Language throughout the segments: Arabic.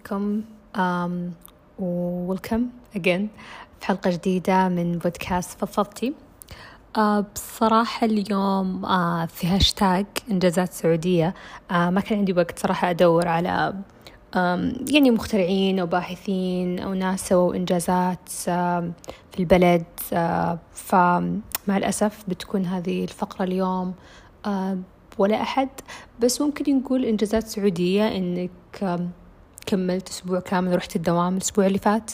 فيكم وويلكم again في حلقة جديدة من بودكاست فضفضتي. uh, بصراحة اليوم uh, في هاشتاج إنجازات سعودية. uh, ما كان عندي وقت صراحة أدور على يعني مخترعين أو باحثين أو ناس سووا إنجازات في البلد. فمع الأسف بتكون هذه الفقرة اليوم ولا أحد. بس ممكن نقول إنجازات سعودية إنك كملت أسبوع كامل رحت الدوام الأسبوع اللي فات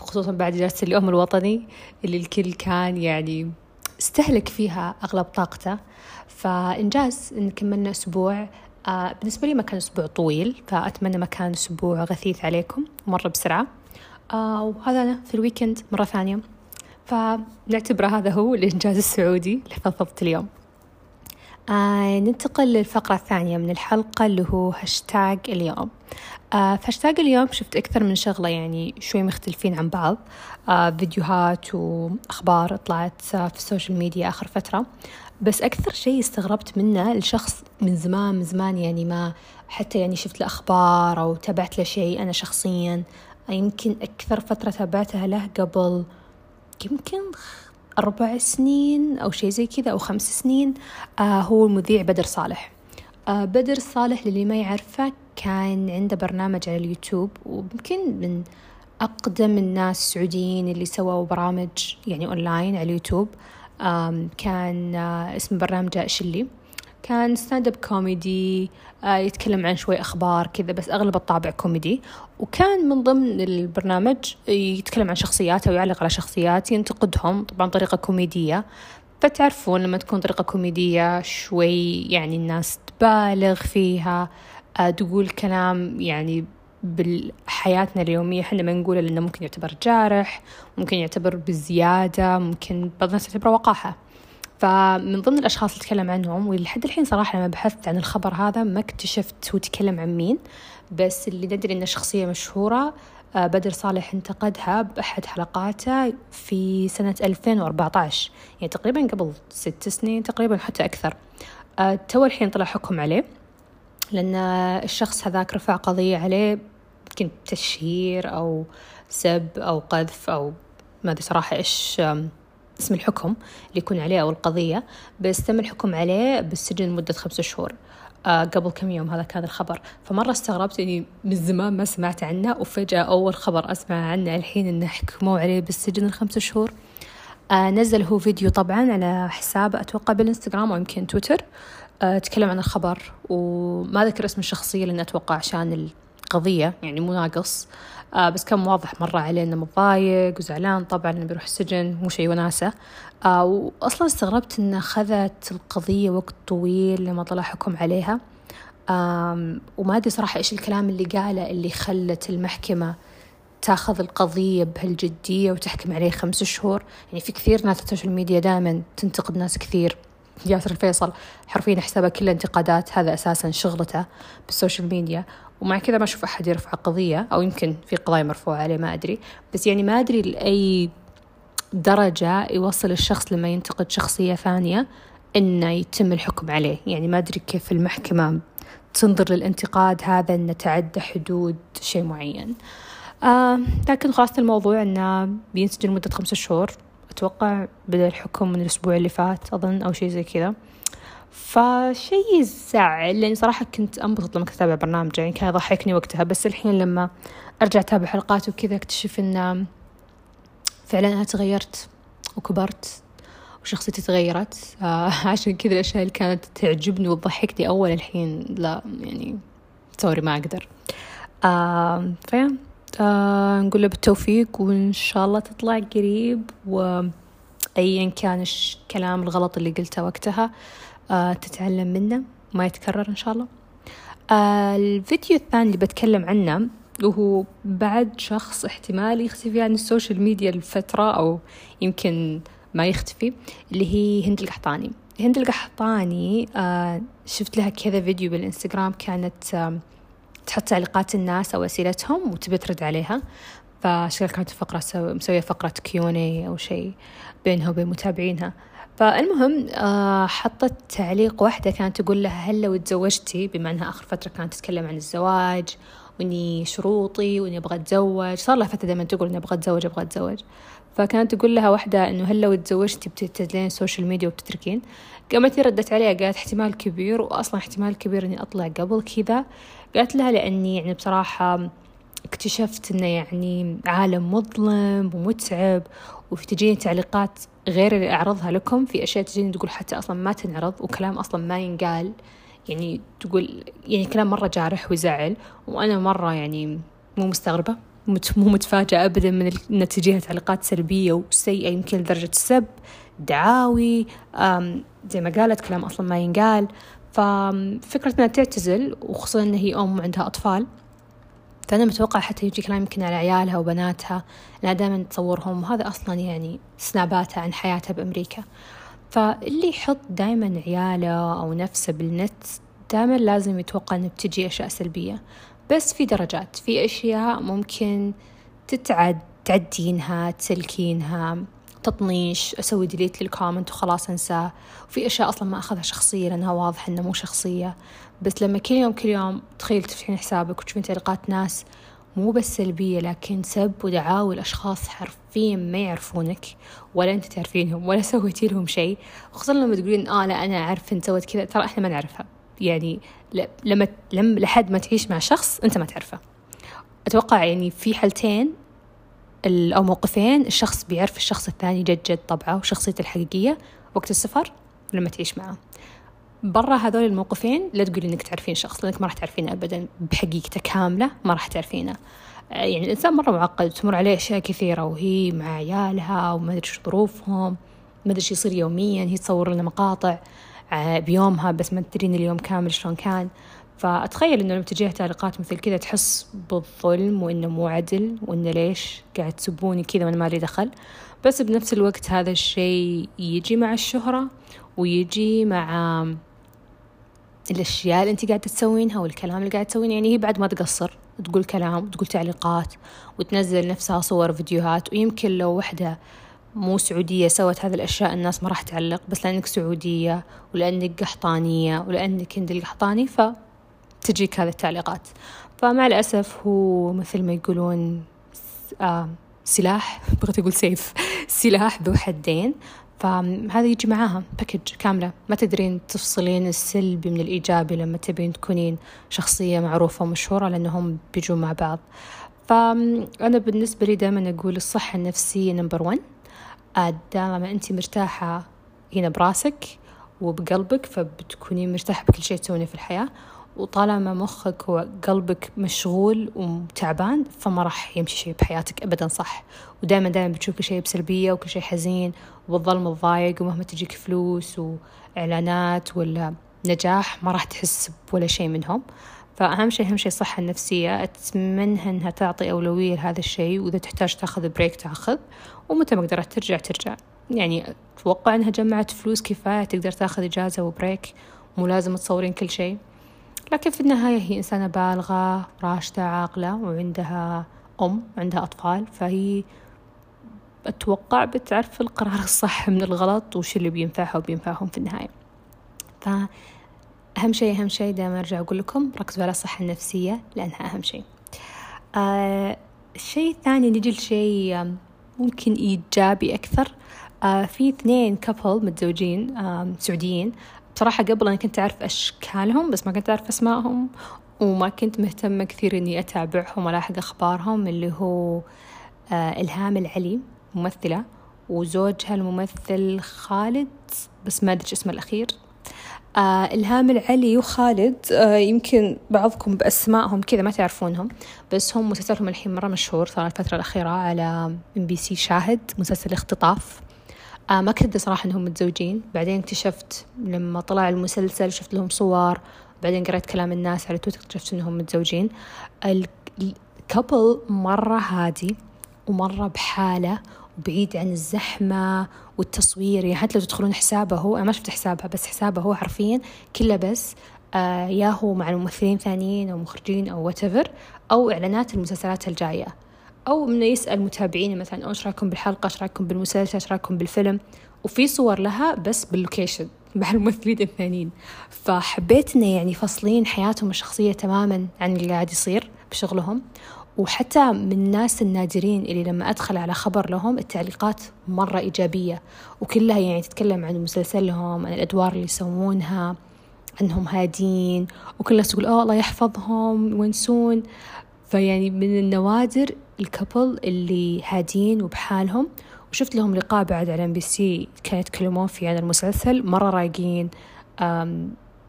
خصوصا بعد جلسة اليوم الوطني اللي الكل كان يعني استهلك فيها أغلب طاقته. فإنجاز إن كملنا أسبوع آه بالنسبة لي ما كان أسبوع طويل فأتمنى ما كان أسبوع غثيث عليكم مرة بسرعة. آه وهذا أنا في الويكند مرة ثانية. فنعتبره هذا هو الإنجاز السعودي اللي فضفضت اليوم. آه ننتقل للفقرة الثانية من الحلقة اللي هو هاشتاج اليوم. آه في هاشتاج اليوم شفت أكثر من شغلة يعني شوي مختلفين عن بعض. آه فيديوهات وأخبار طلعت آه في ال social media آخر فترة. بس أكثر شيء استغربت منه لشخص من زمان من زمان يعني ما حتى يعني شفت له أخبار أو تابعت له شيء أنا شخصيا. يمكن أكثر فترة تابعتها له قبل يمكن أربع سنين أو شيء زي كذا أو خمس سنين آه هو المذيع بدر صالح. آه بدر صالح للي ما يعرفه كان عنده برنامج على اليوتيوب ويمكن من أقدم الناس السعوديين اللي سووا برامج يعني أونلاين على اليوتيوب. كان آه اسم برنامجه شلي. كان stand up comedy يتكلم عن شوي أخبار كذا بس أغلب الطابع كوميدي وكان من ضمن البرنامج يتكلم عن شخصيات أو يعلق على شخصيات ينتقدهم طبعا طريقة كوميدية فتعرفون لما تكون طريقة كوميدية شوي يعني الناس تبالغ فيها آه تقول كلام يعني بحياتنا اليومية إحنا ما نقوله لأنه ممكن يعتبر جارح ممكن يعتبر بزيادة ممكن بعض الناس تعتبره وقاحة. فمن ضمن الأشخاص اللي تكلم عنهم ولحد الحين صراحة لما بحثت عن الخبر هذا ما اكتشفت هو تكلم عن مين بس اللي ندري إنه شخصية مشهورة بدر صالح انتقدها بأحد حلقاته في سنة 2014 يعني تقريبا قبل ست سنين تقريبا حتى أكثر. تو الحين طلع حكم عليه لأن الشخص هذاك رفع قضية عليه يمكن تشهير أو سب أو قذف أو ما أدري صراحة إيش اسم الحكم اللي يكون عليه أو القضية بس تم الحكم عليه بالسجن لمدة خمسة شهور. آه قبل كم يوم هذا كان الخبر. فمرة استغربت إني من زمان ما سمعت عنه وفجأة أول خبر أسمع عنه الحين إنه حكموا عليه بالسجن الخمسة شهور. آه نزل هو فيديو طبعا على حسابه أتوقع بالإنستغرام أو يمكن تويتر آه تكلم عن الخبر. وما ذكر اسم الشخصية لأن أتوقع عشان القضية يعني مو ناقص. آه بس كان واضح مرة عليه إنه متضايق وزعلان. طبعا إنه بيروح السجن مو شيء وناسة. آه وأصلا استغربت إنه أخذت القضية وقت طويل لما طلع حكم عليها. آه وما أدري صراحة إيش الكلام اللي قاله اللي خلت المحكمة تاخذ القضية بهالجدية وتحكم عليه خمس شهور. يعني في كثير ناس ال social media دائما تنتقد ناس كثير. ياسر الفيصل حرفيا حسابه كله انتقادات. هذا أساسا شغلته بال social media. ومع كذا ما أشوف أحد يرفع قضية أو يمكن في قضايا مرفوعة عليه ما أدري. بس يعني ما أدري لأي درجة يوصل الشخص لما ينتقد شخصية ثانية إنه يتم الحكم عليه. يعني ما أدري كيف المحكمة تنظر للانتقاد هذا إنه تعدى حدود شيء معين. آه لكن خلاصة الموضوع إنه بينسجن مدة خمسة شهور. أتوقع بدأ الحكم من الأسبوع اللي فات أظن أو شيء زي كذا. فشيء يزعل لأني صراحة كنت أنبسط لما كنت أتابع برنامجه يعني كان يضحكني وقتها. بس الحين لما أرجع أتابع حلقات وكذا أكتشف إن فعلا أنا تغيرت وكبرت وشخصيتي تغيرت. عشان كذا الأشياء اللي كانت تعجبني وتضحكني أول الحين لا يعني سوري ما أقدر. آه فيا. نقول له بالتوفيق وإن شاء الله تطلع قريب وأيا كان الكلام الغلط اللي قلته وقتها. تتعلم منه. ما يتكرر إن شاء الله. آه الفيديو الثاني اللي بتكلم عنه وهو بعد شخص احتمال يختفي عن ال social media لفترة أو يمكن ما يختفي اللي هي هند القحطاني. هند القحطاني آه شفت لها كذا فيديو بالإنستغرام كانت آه تحط تعليقات الناس أو أسئلتهم وتبي ترد عليها. فشكلها كانت فقرة مسوية فقرة Q&A أو شيء بينها وبين متابعينها. فالمهم آه حطت تعليق واحدة كانت تقول لها هل لو تزوجتي بما أنها آخر فترة كانت تتكلم عن الزواج وإني شروطي وإني أبغى أتزوج صار لها فترة دائما تقول إني أبغى أتزوج أبغى أتزوج. فكانت تقول لها واحدة إنه هل لو تزوجتي بتخلين ال social media وبتتركين؟ قامت ردت عليها قالت احتمال كبير وأصلا احتمال كبير إني أطلع قبل كذا. قالت لها لأني يعني بصراحة اكتشفت إنه يعني عالم مظلم ومتعب وفي تجيني تعليقات غير اللي أعرضها لكم في أشياء تجيني تقول حتى أصلا ما تنعرض وكلام أصلا ما ينقال. يعني تقول يعني كلام مرة جارح ويزعل وأنا مرة يعني مو مستغربة مو متفاجئة أبدا من أن تجيها تعليقات سلبية وسيئة يمكن لدرجة السب دعاوي زي ما قالت كلام أصلا ما ينقال. ففكرة أنها تعتزل وخصوصا أنها هي أم وعندها أطفال. فأنا متوقعة حتى يجي كلام يمكن على عيالها وبناتها. لأنها دائما تصورهم وهذا أصلا يعني سناباتها عن حياتها بأمريكا. فاللي يحط دائما عياله أو نفسه بالنت دائما لازم يتوقع أنه بتجي أشياء سلبية. بس في درجات في أشياء ممكن تتعد تعدينها تسلكينها. تطنيش أسوي delete لل comment وخلاص أنساه. وفي أشياء أصلا ما أخذها شخصية لأنها واضح أنها مو شخصية. بس لما كل يوم كل يوم تخيل تفتحين حسابك وتشوفين تعليقات ناس مو بس سلبية لكن سب ودعاوي الأشخاص حرفيا ما يعرفونك ولا أنت تعرفينهم ولا سويتي لهم شيء. خصوصا لما تقولين آه لا أنا أعرف أنت سويت كذا. ترى إحنا ما نعرفها. يعني لما لما لحد ما تعيش مع شخص أنت ما تعرفه. أتوقع يعني في حالتين أو موقفين الشخص بيعرف الشخص الثاني جد جد طبعه وشخصيته الحقيقية وقت السفر لما تعيش معه. برا هذول الموقفين لا تقولي إنك تعرفين شخص لأنك ما راح تعرفينه ابدا بحقيقته كاملة ما راح تعرفينه. يعني الإنسان مرة معقد تمر عليه أشياء كثيرة وهي مع عيالها وما أدري إيش ظروفهم ما أدري إيش يصير يوميا هي تصور لنا مقاطع آه، بيومها بس ما تدرين اليوم كامل شلون كان. فأتخيل إنه لما تجيها تعليقات مثل كذا تحس بالظلم وإنه مو عدل وإنه ليش قاعد تسبوني كذا وأنا مالي دخل. بس بنفس الوقت هذا الشيء يجي مع الشهرة ويجي مع الأشياء اللي أنت قاعدة تسوينها والكلام اللي قاعدة تسوينه. يعني هي بعد ما تقصر تقول كلام وتقول تعليقات وتنزل نفسها صور فيديوهات ويمكن لو وحدة مو سعودية سوت هذه الأشياء الناس ما راح تعلق. بس لأنك سعودية ولأنك قحطانية ولأنك هند القحطاني فتجيك هذه التعليقات. فمع الأسف هو مثل ما يقولون آه سلاح بغيت أقول سيف سلاح ذو حدين. فهذا يجي معاها package كاملة. ما تدرين تفصلين السلبي من الإيجابي لما تبين تكونين شخصية معروفة ومشهورة لأنهم بيجوا مع بعض. فأنا بالنسبة لي دائما أقول الصحة النفسية number one دائما أنت مرتاحة هنا براسك وبقلبك فبتكونين مرتاحة بكل شيء تسوينه في الحياة. وطالما مخك وقلبك مشغول وتعبان فما راح يمشي شيء بحياتك أبدا صح؟ ودائما دائما بتشوفي شيء بسلبية وكل شيء حزين وبتظل متضايق ومهما تجيك فلوس وإعلانات ولا نجاح ما راح تحس بولا شيء منهم. فأهم شيء أهم شيء الصحة النفسية أتمنى أنها تعطي أولوية لهذا الشيء وإذا تحتاج تأخذ بريك تأخذ ومتى ما قدرت ترجع ترجع. يعني أتوقع أنها جمعت فلوس كفاية تقدر تأخذ إجازة وبريك مو لازم تصورين كل شيء. لكن في النهاية هي إنسانة بالغة راشدة عاقلة وعندها أم عندها أطفال فهي أتوقع بتعرف القرار الصح من الغلط وش اللي بينفعها وبينفعهم في النهاية. فأهم شيء أهم شيء دائما أرجع أقول لكم ركزوا على الصحة النفسية لأنها أهم شيء. آه الشيء الثاني نجي لشيء ممكن إيجابي أكثر. آه في اثنين كابل متزوجين آه سعوديين. بصراحة قبل أنا كنت أعرف أشكالهم بس ما كنت أعرف أسمائهم وما كنت مهتمة كثير إني أتابعهم وألاحق أخبارهم اللي هو آه إلهام العلي ممثلة وزوجها الممثل خالد بس ما أدري اسمه الأخير. آه إلهام العلي وخالد آه يمكن بعضكم بأسمائهم كذا ما تعرفونهم بس هم مسلسلهم الحين مرة مشهور صار الفترة الأخيرة على إم بي سي شاهد مسلسل اختطاف. آه ما كنت صراحة إنهم متزوجين. بعدين اكتشفت لما طلع المسلسل شفت لهم صور. بعدين قريت كلام الناس على تويتر اكتشفت إنهم متزوجين. الكابل مرة هادي ومرة بحالة وبعيد عن الزحمة والتصوير. يعني حتى لو تدخلون حسابه هو أنا ما شفت حسابها بس حسابه هو حرفيا كله بس آه مع الممثلين ثانيين أو مخرجين أو whatever أو إعلانات المسلسلات الجاية. أو إنه يسأل متابعينه مثلا إيش رأيكم بالحلقة؟ إيش رأيكم بالمسلسل؟ إيش رأيكم بالفيلم؟ وفي صور لها بس باللوكيشن مع الممثلين الثانيين. فحبيت إنه يعني فاصلين حياتهم الشخصية تماما عن اللي قاعد يصير بشغلهم. وحتى من الناس النادرين اللي لما أدخل على خبر لهم التعليقات مرة إيجابية. وكلها يعني تتكلم عن مسلسلهم عن الأدوار اللي يسوونها عنهم هادين. وكل الناس تقول أوه الله يحفظهم يونسون. فيعني من النوادر ال couple اللي هادين وبحالهم. وشفت لهم لقاء بعد على ام بي سي كانوا يتكلمون فيه عن المسلسل. مرة رايقين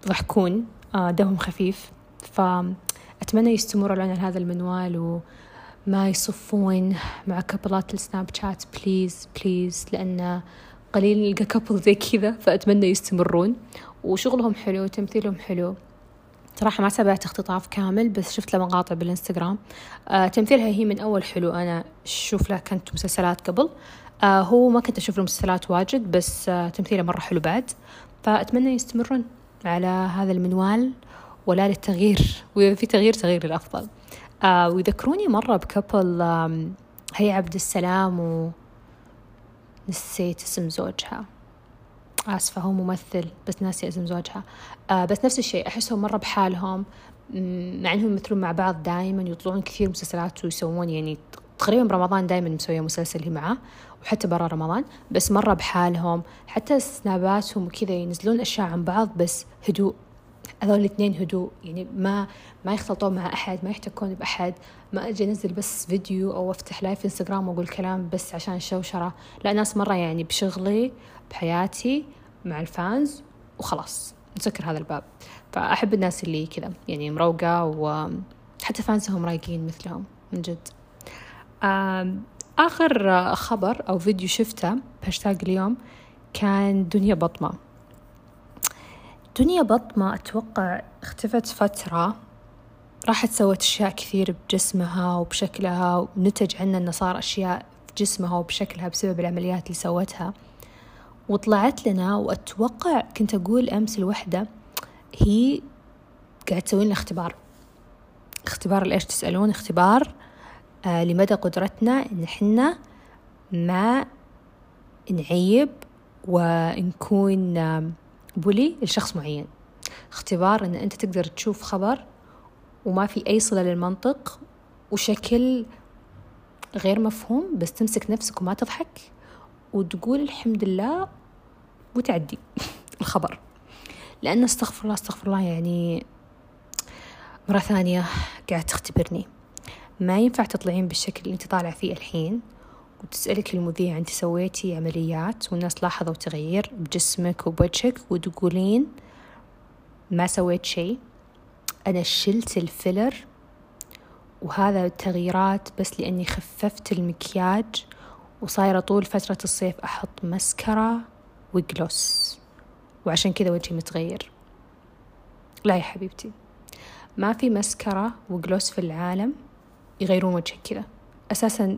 يضحكون آه، دمهم خفيف. فأتمنى يستمروا على هذا المنوال وما يصفون مع couple ات السناب شات. please please لأن قليل نلقى couple زي كذا فأتمنى يستمرون. وشغلهم حلو وتمثيلهم حلو. صراحة ما تابعت اختطاف كامل بس شفت له مقاطع بالإنستغرام. آه تمثيلها هي من أول حلو أنا شوف له كنت مسلسلات قبل. آه هو ما كنت أشوف له مسلسلات واجد بس آه تمثيله مرة حلو بعد. فأتمنى يستمرون على هذا المنوال ولا للتغيير. وإذا في تغيير تغيير للأفضل آه ويذكروني مرة بكبل آه هي عبد السلام و نسيت اسم زوجها. آسفة هو ممثل بس ناسي اسم زوجها. آه بس نفس الشيء أحسهم مرة بحالهم. مع أنهم يمثلون مع بعض دائما يطلعون كثير مسلسلات ويسوون يعني تقريبا رمضان دائما مسوية مسلسل هي معاه وحتى برا رمضان. بس مرة بحالهم حتى سناباتهم وكذا ينزلون أشياء عن بعض بس هدوء. هذول الاثنين هدوء. يعني ما ما يختلطون مع أحد ما يحتكون بأحد. ما أجي أنزل بس فيديو أو أفتح لايف انستغرام وأقول كلام بس عشان الشوشرة لا ناس مرة يعني بشغلي بحياتي مع ال fans وخلاص نسكر هذا الباب. فأحب الناس اللي كذا يعني مروقة وحتى fans هم رايقين مثلهم من جد. آخر خبر أو فيديو شفته بهاشتاج اليوم كان دنيا بطمة. دنيا بطمة أتوقع اختفت فترة. راحت سوت أشياء كثير بجسمها وبشكلها ونتج عنها أنه صار أشياء في جسمها وبشكلها بسبب العمليات اللي سوتها. وطلعت لنا وأتوقع كنت أقول أمس الوحدة هي قاعد تسوي لنا اختبار. اختبار لإيش تسألون؟ اختبار آه لمدى قدرتنا إن حنا ما نعيب ونكون بولي لشخص معين. اختبار إن أنت تقدر تشوف خبر وما في أي صلة للمنطق وشكل غير مفهوم بس تمسك نفسك وما تضحك وتقول الحمد لله وتعدي الخبر. لأن استغفر الله استغفر الله يعني مرة ثانية قاعد تختبرني. ما ينفع تطلعين بالشكل اللي انت طالع فيه الحين وتسألك المذيع انت سويتي عمليات والناس لاحظوا تغيير بجسمك وبوجهك وتقولين ما سويت شيء أنا شلت الفيلر وهذا التغييرات بس لأني خففت المكياج وصايرة طول فترة الصيف أحط مسكرة وجلوس. وعشان كذا وجهي متغير. لا يا حبيبتي ما في مسكرة وجلوس في العالم يغيرون وجهك كذا أساسا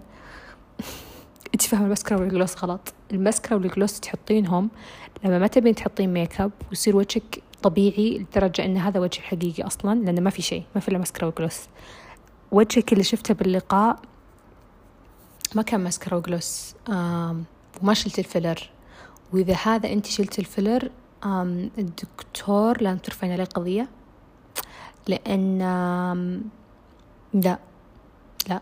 أنت فاهمة المسكرة والجلوس غلط. المسكرة والجلوس تحطينهم لما ما تبين تحطين ميك اب ويصير وجهك طبيعي لدرجة إن هذا وجه الحقيقي أصلا لأنه ما في شيء ما في إلا مسكرة و gloss. وجهك اللي شفته باللقاء ما كان مسكرة و gloss وما شلت ال filler. وإذا هذا أنت شلت ال filler الدكتور لازم ترفعين عليه قضية لأن لا لا.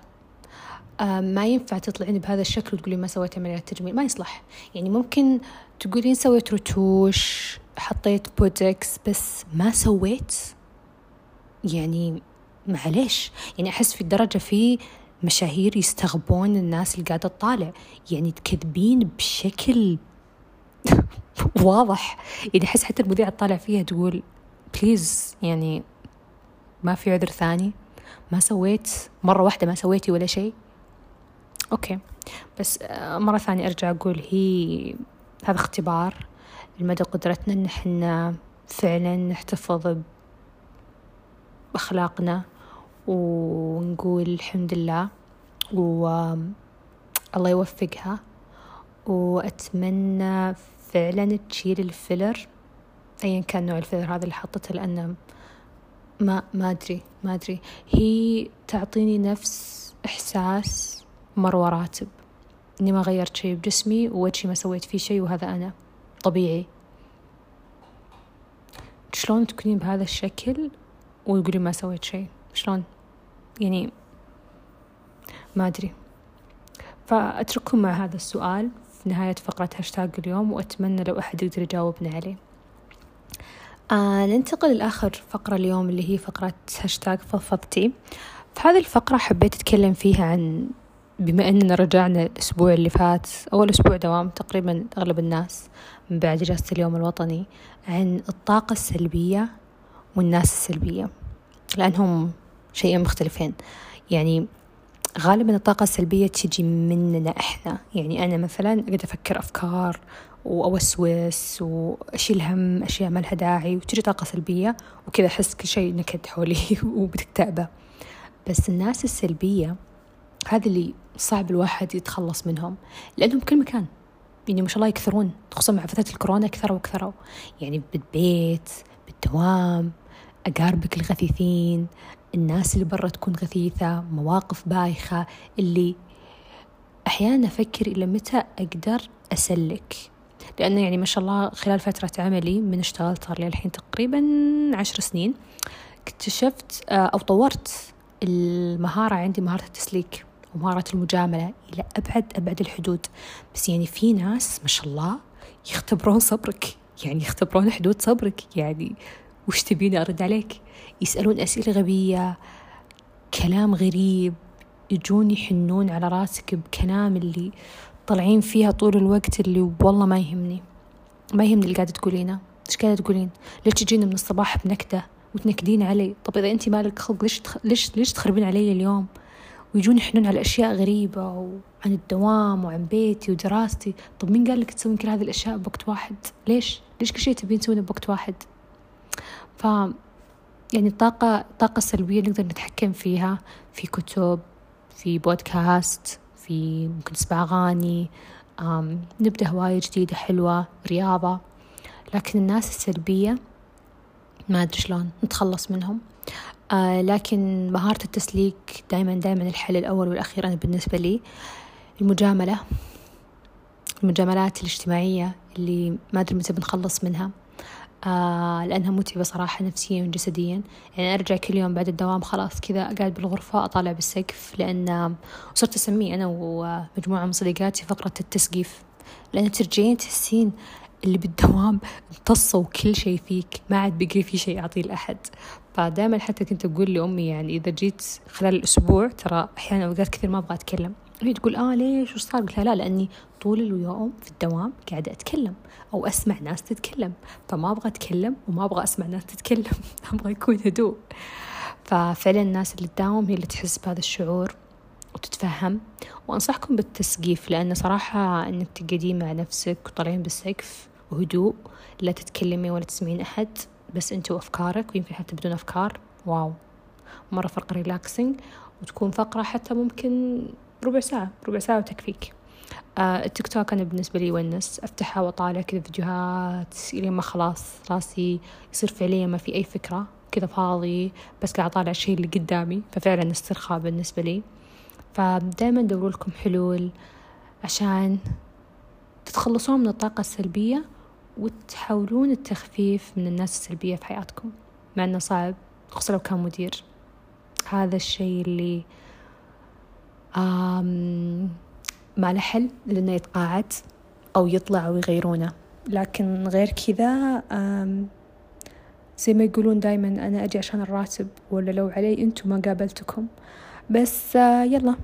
ما ينفع تطلعين بهذا الشكل وتقولين ما سويت عمليات تجميل ما يصلح. يعني ممكن تقولين سويت رتوش حطيت بودكس بس ما سويت؟ يعني معليش. يعني أحس في الدرجة في مشاهير يستغبون الناس اللي قاعدة تطالع. يعني تكذبين بشكل واضح. يعني أحس حتى المذيعة تطالع فيها تقول please يعني ما في عذر ثاني. ما سويت مرة واحدة ما سويتي ولا شيء. Okay. بس آه، مرة ثانية أرجع أقول هي هذا اختبار. لمدى قدرتنا إن إحنا فعلا نحتفظ بأخلاقنا ونقول الحمد لله. والله يوفقها. وأتمنى فعلا تشيل ال filler أيا كان نوع ال filler هذا اللي حطته لأنه ما ما أدري ما أدري. هي تعطيني نفس إحساس مروة راتب إني ما غيرت شيء بجسمي ووجهي ما سويت فيه شيء وهذا أنا طبيعي. شلون تكونين بهذا الشكل وتقولين ما سويت شيء؟ شلون؟ يعني ما أدري. فأترككم مع هذا السؤال. نهاية فقرة هاشتاج اليوم وأتمنى لو أحد يقدر يجاوبنا عليه. آه ننتقل لآخر فقرة اليوم اللي هي فقرة هاشتاج فضفضتي. في هذه الفقرة حبيت أتكلم فيها عن بما أننا رجعنا الأسبوع اللي فات أول أسبوع دوام تقريبا أغلب الناس من بعد إجازة اليوم الوطني عن الطاقة السلبية والناس السلبية لأنهم شيئين مختلفين. يعني غالبا الطاقة السلبية تجي مننا إحنا. يعني أنا مثلا أقعد أفكر أفكار وأوسوس وأشيل هم أشياء ما لها داعي وتجي طاقة سلبية وكذا أحس كل شيء نكد حولي وبتكتئبة. بس الناس السلبية هذا اللي صعب الواحد يتخلص منهم لأنهم بكل مكان. يعني ما شاء الله يكثرون خصوصا مع فترة الكورونا كثروا وكثروا. يعني بالبيت بالدوام أقاربك الغثيثين الناس اللي برا تكون غثيثة مواقف بايخة اللي أحيانا أفكر إلى متى أقدر أسلك. لأنه يعني ما شاء الله خلال فترة عملي من اشتغلت صار لي الحين تقريبا عشر سنين اكتشفت آه، أو طورت المهارة عندي مهارة التسليك ومهارة المجاملة إلى أبعد أبعد الحدود. بس يعني في ناس ما شاء الله يختبرون صبرك يعني يختبرون حدود صبرك. يعني وش تبيني أرد عليك؟ يسألون أسئلة غبية كلام غريب يجون يحنون على راسك بكلام اللي طالعين فيها طول الوقت اللي والله ما يهمني. ما يهمني اللي قاعدة تقولينه. إيش قاعدة تقولين؟ ليش تجينا من الصباح بنكدة وتنكدين علي؟ طب إذا أنت مالك خلق ليش تخ... ليش ليش تخربين علي اليوم؟ ويجون يحنون على أشياء غريبة وعن الدوام وعن بيتي ودراستي. طب مين قال لك تسوين كل هذه الأشياء بوقت واحد؟ ليش؟ ليش كل شيء تبين تسوينه بوقت واحد؟ ف يعني الطاقة الطاقة السلبية نقدر نتحكم فيها في كتب في بودكاست في ممكن نسمع أغاني نبدأ هواية جديدة حلوة رياضة. لكن الناس السلبية ما أدري شلون نتخلص منهم. آه لكن مهارة التسليك دائما دائما الحل الأول والأخير أنا بالنسبة لي المجاملة. المجاملات الاجتماعية اللي ما أدري متى بنخلص منها. آه لأنها متعبة صراحة نفسيا وجسديا. يعني أرجع كل يوم بعد الدوام خلاص كذا قاعد بالغرفة أطالع بالسقف لأن وصرت أسميه أنا ومجموعة من صديقاتي فقرة التسقيف. لأن ترجعين تحسين اللي بالدوام امتصوا كل شيء فيك ما عاد بقي في شيء أعطيه لأحد. فدائما حتى كنت أقول لأمي يعني إذا جيت خلال الأسبوع ترى أحيانا أوقات كثير ما أبغى أتكلم. هي تقول آه ليش؟ وش صار؟ قلت لها لا لأني طول اليوم في الدوام قاعدة أتكلم أو أسمع ناس تتكلم. فما أبغى أتكلم وما أبغى أسمع ناس تتكلم. أبغى يكون هدوء. ففعلا الناس اللي تداوم هي اللي تحس بهذا الشعور وتتفهم. وأنصحكم بالتسقيف لأن صراحة إنك تقعدين مع نفسك وطالعين بالسقف وهدوء لا تتكلمي ولا تسمعين أحد بس أنت وأفكارك ويمكن حتى بدون أفكار. wow. مرة فرق relaxing وتكون فقرة حتى ممكن ربع ساعة ربع ساعة وتكفيك. آه التيك توك أنا بالنسبة لي يونس أفتحها وأطالع كذا فيديوهات إلين ما خلاص راسي يصير فعليا ما في أي فكرة كذا فاضي بس قاعد أطالع الشيء اللي قدامي ففعلا استرخاء بالنسبة لي. فدايما دوروا لكم حلول عشان تتخلصون من الطاقة السلبية وتحاولون التخفيف من الناس السلبية في حياتكم. مع أنه صعب خصوصا لو كان مدير. هذا الشيء اللي ما له حل لأنه يتقاعد أو يطلع أو يغيرونه. لكن غير كذا زي ما يقولون دايما أنا أجي عشان الراتب ولا لو علي أنتم ما قابلتكم. بس آه، يلا.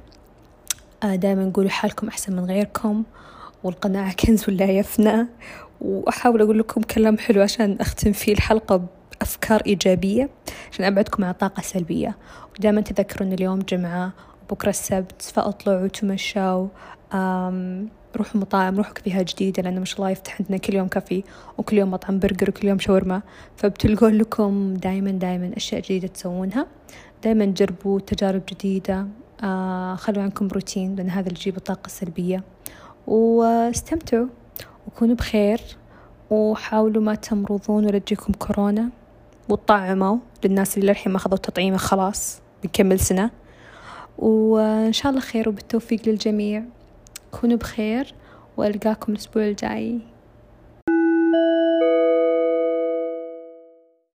آه، دايما قولوا حالكم أحسن من غيركم والقناعة كنز ولا يفنى. وأحاول أقول لكم كلام حلو عشان أختم فيه الحلقة بأفكار إيجابية عشان أبعدكم عن الطاقة السلبية ودائما تذكروا أن اليوم جمعة وبكرة السبت فأطلعوا وتمشوا. روحوا مطاعم روحوا كافيهات جديدة لأنه ما شاء الله يفتح عندنا كل يوم كافي وكل يوم مطعم برجر وكل يوم شاورما. فبتلقون لكم دايما دايما أشياء جديدة تسوونها. دايما جربوا تجارب جديدة. آه خلوا عنكم روتين لأن هذا اللي يجيب الطاقة السلبية. واستمتعوا وكونوا بخير وحاولوا ما تمرضون ولا تجيكم كورونا. وطعموا للناس اللي للحين ما أخذوا تطعيمه خلاص بنكمل سنة. وإن شاء الله خير وبالتوفيق للجميع. كونوا بخير وألقاكم الأسبوع الجاي.